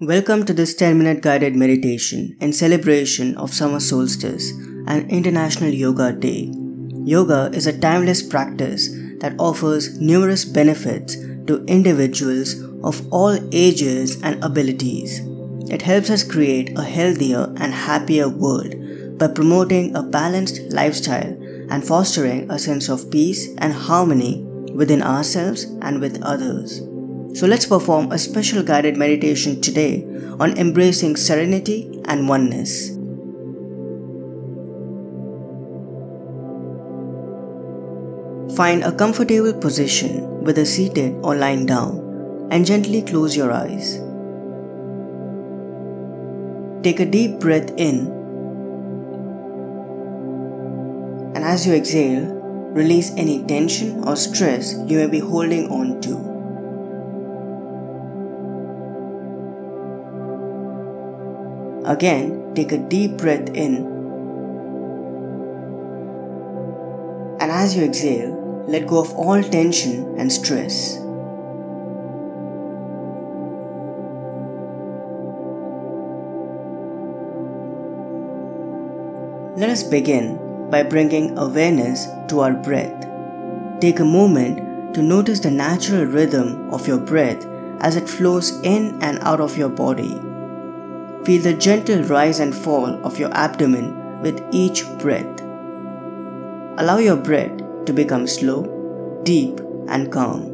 Welcome to this 10 minute guided meditation in celebration of summer solstice and International Yoga Day. Yoga is a timeless practice that offers numerous benefits to individuals of all ages and abilities. It helps us create a healthier and happier world by promoting a balanced lifestyle and fostering a sense of peace and harmony within ourselves and with others. So let's perform a special guided meditation today on embracing serenity and oneness. Find a comfortable position whether seated or lying down and gently close your eyes. Take a deep breath in and as you exhale, release any tension or stress you may be holding on to. Again, take a deep breath in. And as you exhale, let go of all tension and stress. Let us begin by bringing awareness to our breath. Take a moment to notice the natural rhythm of your breath as it flows in and out of your body. Feel the gentle rise and fall of your abdomen with each breath. Allow your breath to become slow, deep, and calm.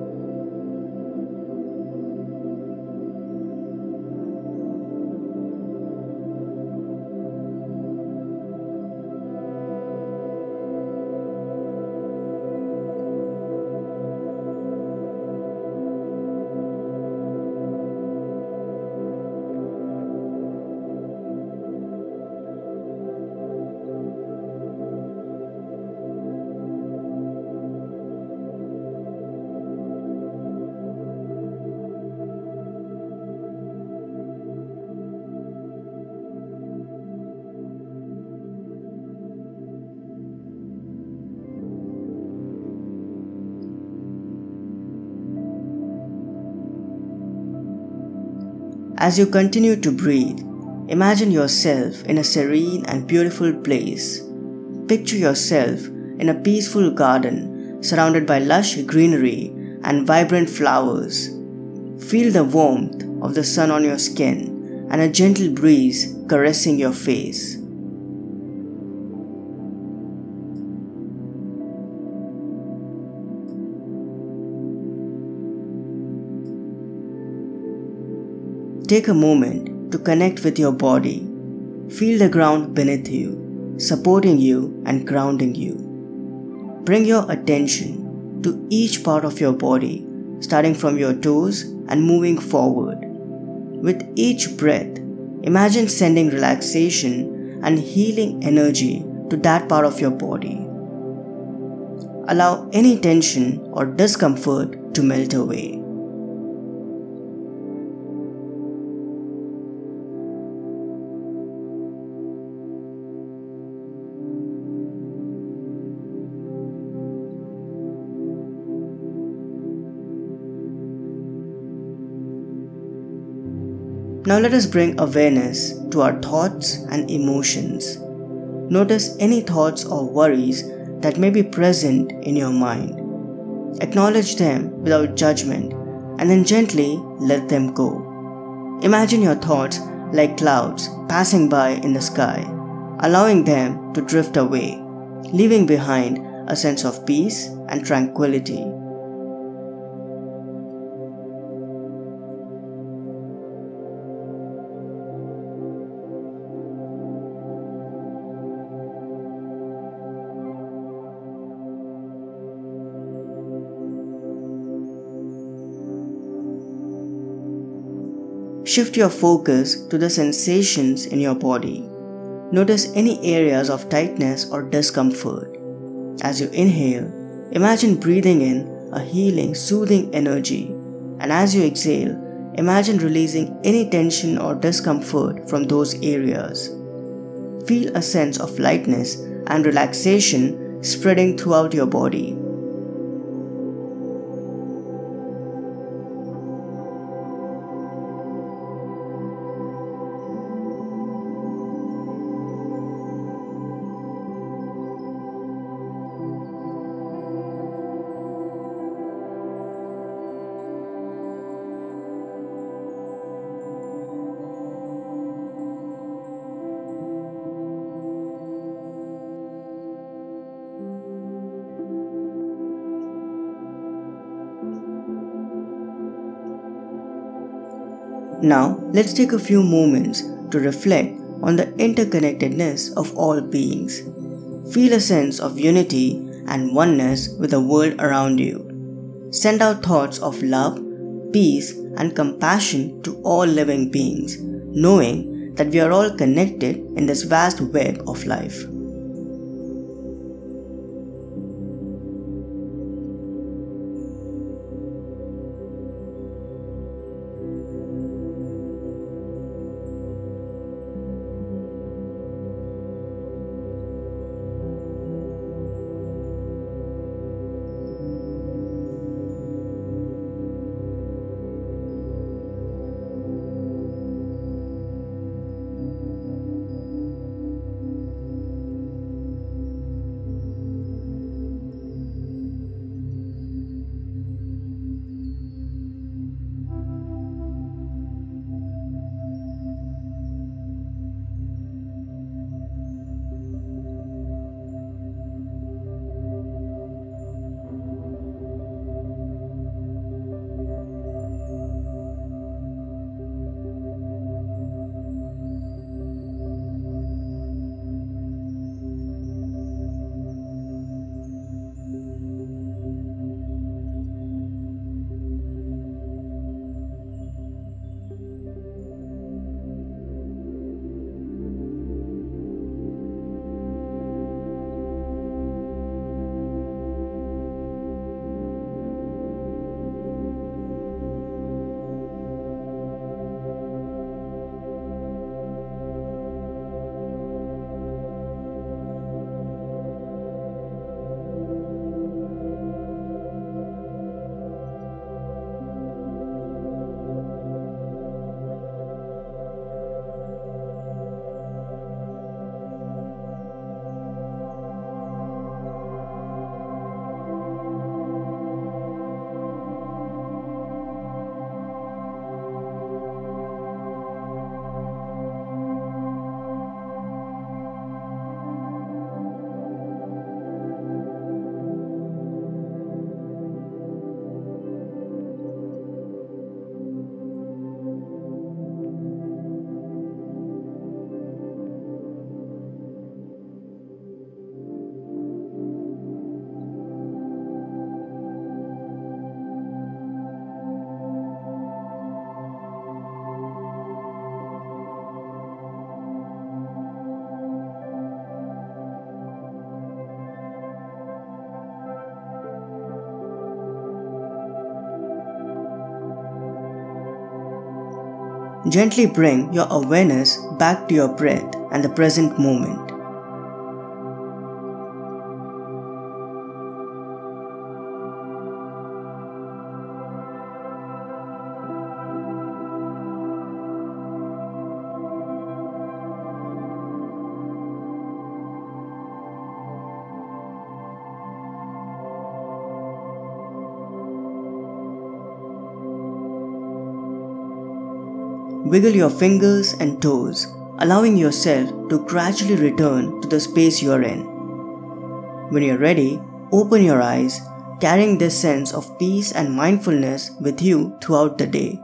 As you continue to breathe, imagine yourself in a serene and beautiful place. Picture yourself in a peaceful garden surrounded by lush greenery and vibrant flowers. Feel the warmth of the sun on your skin and a gentle breeze caressing your face. Take a moment to connect with your body. Feel the ground beneath you, supporting you and grounding you. Bring your attention to each part of your body, starting from your toes and moving forward. With each breath, imagine sending relaxation and healing energy to that part of your body. Allow any tension or discomfort to melt away. Now let us bring awareness to our thoughts and emotions. Notice any thoughts or worries that may be present in your mind. Acknowledge them without judgment and then gently let them go. Imagine your thoughts like clouds passing by in the sky, allowing them to drift away, leaving behind a sense of peace and tranquility. Shift your focus to the sensations in your body. Notice any areas of tightness or discomfort. As you inhale, imagine breathing in a healing, soothing energy, and as you exhale, imagine releasing any tension or discomfort from those areas. Feel a sense of lightness and relaxation spreading throughout your body. Now, let's take a few moments to reflect on the interconnectedness of all beings. Feel a sense of unity and oneness with the world around you. Send out thoughts of love, peace, and compassion to all living beings, knowing that we are all connected in this vast web of life. Gently bring your awareness back to your breath and the present moment. Wiggle your fingers and toes, allowing yourself to gradually return to the space you're in. When you're ready, open your eyes, carrying this sense of peace and mindfulness with you throughout the day.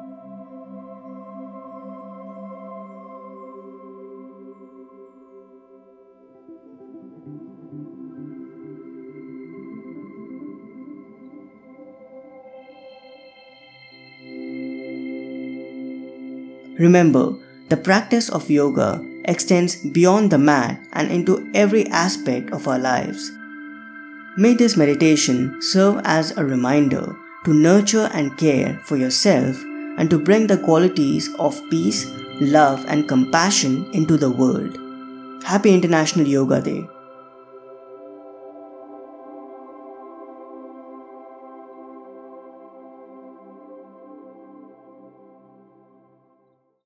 Remember, the practice of yoga extends beyond the mat and into every aspect of our lives. May this meditation serve as a reminder to nurture and care for yourself and to bring the qualities of peace, love, and compassion into the world. Happy International Yoga Day!